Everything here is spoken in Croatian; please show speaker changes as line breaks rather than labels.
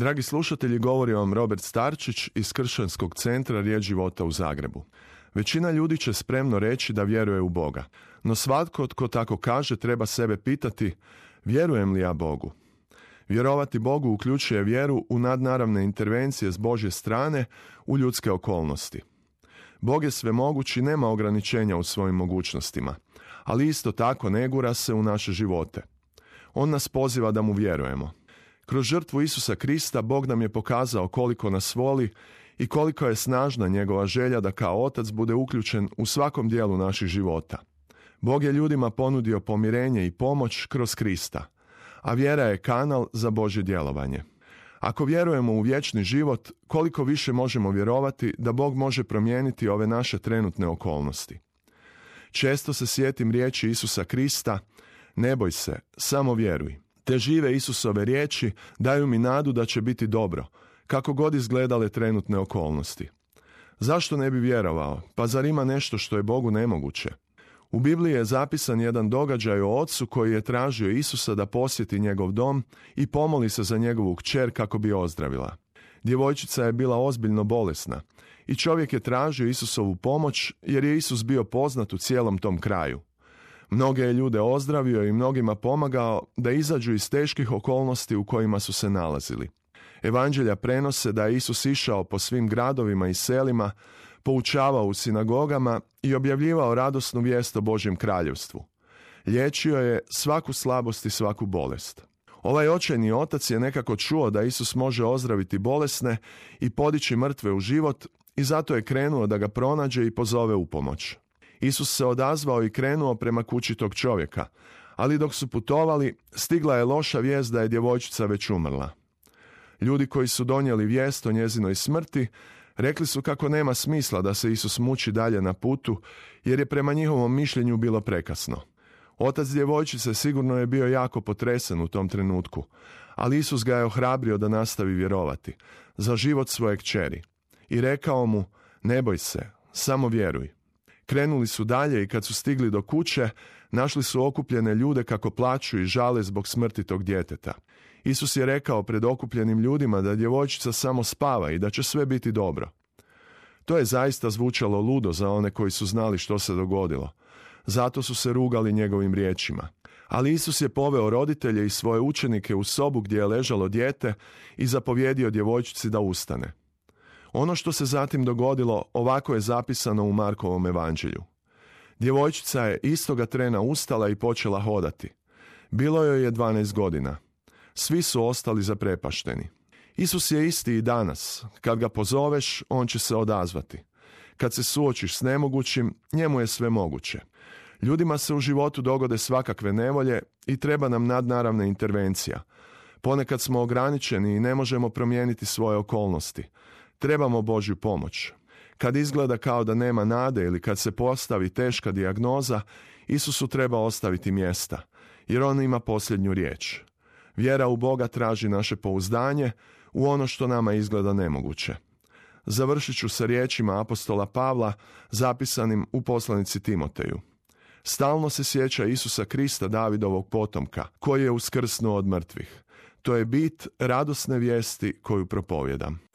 Dragi slušatelji, govori vam Robert Starčić iz Kršćanskog centra Riječ života u Zagrebu. Većina ljudi će spremno reći da vjeruje u Boga, no svatko tko tako kaže treba sebe pitati vjerujem li ja Bogu? Vjerovati Bogu uključuje vjeru u nadnaravne intervencije s Božje strane u ljudske okolnosti. Bog je svemogući, nema ograničenja u svojim mogućnostima, ali isto tako ne gura se u naše živote. On nas poziva da mu vjerujemo. Kroz žrtvu Isusa Krista Bog nam je pokazao koliko nas voli i koliko je snažna njegova želja da kao otac bude uključen u svakom dijelu naših života. Bog je ljudima ponudio pomirenje i pomoć kroz Krista, a vjera je kanal za Božje djelovanje. Ako vjerujemo u vječni život, koliko više možemo vjerovati da Bog može promijeniti ove naše trenutne okolnosti. Često se sjetim riječi Isusa Krista, ne boj se, samo vjeruj. Te žive Isusove riječi daju mi nadu da će biti dobro, kako god izgledale trenutne okolnosti. Zašto ne bi vjerovao? Pa zar ima nešto što je Bogu nemoguće? U Bibliji je zapisan jedan događaj o ocu koji je tražio Isusa da posjeti njegov dom i pomoli se za njegovu kćer kako bi ozdravila. Djevojčica je bila ozbiljno bolesna i čovjek je tražio Isusovu pomoć jer je Isus bio poznat u cijelom tom kraju. Mnoge je ljude ozdravio i mnogima pomagao da izađu iz teških okolnosti u kojima su se nalazili. Evanđelja prenose da je Isus išao po svim gradovima i selima, poučavao u sinagogama i objavljivao radosnu vijest o Božjem kraljevstvu. Liječio je svaku slabost i svaku bolest. Ovaj očajni otac je nekako čuo da Isus može ozdraviti bolesne i podići mrtve u život i zato je krenuo da ga pronađe i pozove u pomoć. Isus se odazvao i krenuo prema kući tog čovjeka, ali dok su putovali, stigla je loša vijest da je djevojčica već umrla. Ljudi koji su donijeli vijest o njezinoj smrti rekli su kako nema smisla da se Isus muči dalje na putu, jer je prema njihovom mišljenju bilo prekasno. Otac djevojčice sigurno je bio jako potresen u tom trenutku, ali Isus ga je ohrabrio da nastavi vjerovati za život svoje kćeri i rekao mu, ne boj se, samo vjeruj. Krenuli su dalje i kad su stigli do kuće, našli su okupljene ljude kako plaću i žale zbog smrti tog djeteta. Isus je rekao pred okupljenim ljudima da djevojčica samo spava i da će sve biti dobro. To je zaista zvučalo ludo za one koji su znali što se dogodilo. Zato su se rugali njegovim riječima. Ali Isus je poveo roditelje i svoje učenike u sobu gdje je ležalo dijete i zapovjedio djevojčici da ustane. Ono što se zatim dogodilo ovako je zapisano u Markovom evanđelju. Djevojčica je istoga trena ustala i počela hodati. Bilo joj je 12 godina. Svi su ostali zaprepašteni. Isus je isti i danas. Kad ga pozoveš, on će se odazvati. Kad se suočiš s nemogućim, njemu je sve moguće. Ljudima se u životu dogode svakakve nevolje i treba nam nadnaravna intervencija. Ponekad smo ograničeni i ne možemo promijeniti svoje okolnosti. Trebamo Božju pomoć. Kad izgleda kao da nema nade ili kad se postavi teška dijagnoza, Isusu treba ostaviti mjesta, jer on ima posljednju riječ. Vjera u Boga traži naše pouzdanje u ono što nama izgleda nemoguće. Završit ću sa riječima apostola Pavla zapisanim u poslanici Timoteju. Stalno se sjeća Isusa Krista Davidovog potomka, koji je uskrsnuo od mrtvih. To je bit radosne vijesti koju propovjedam.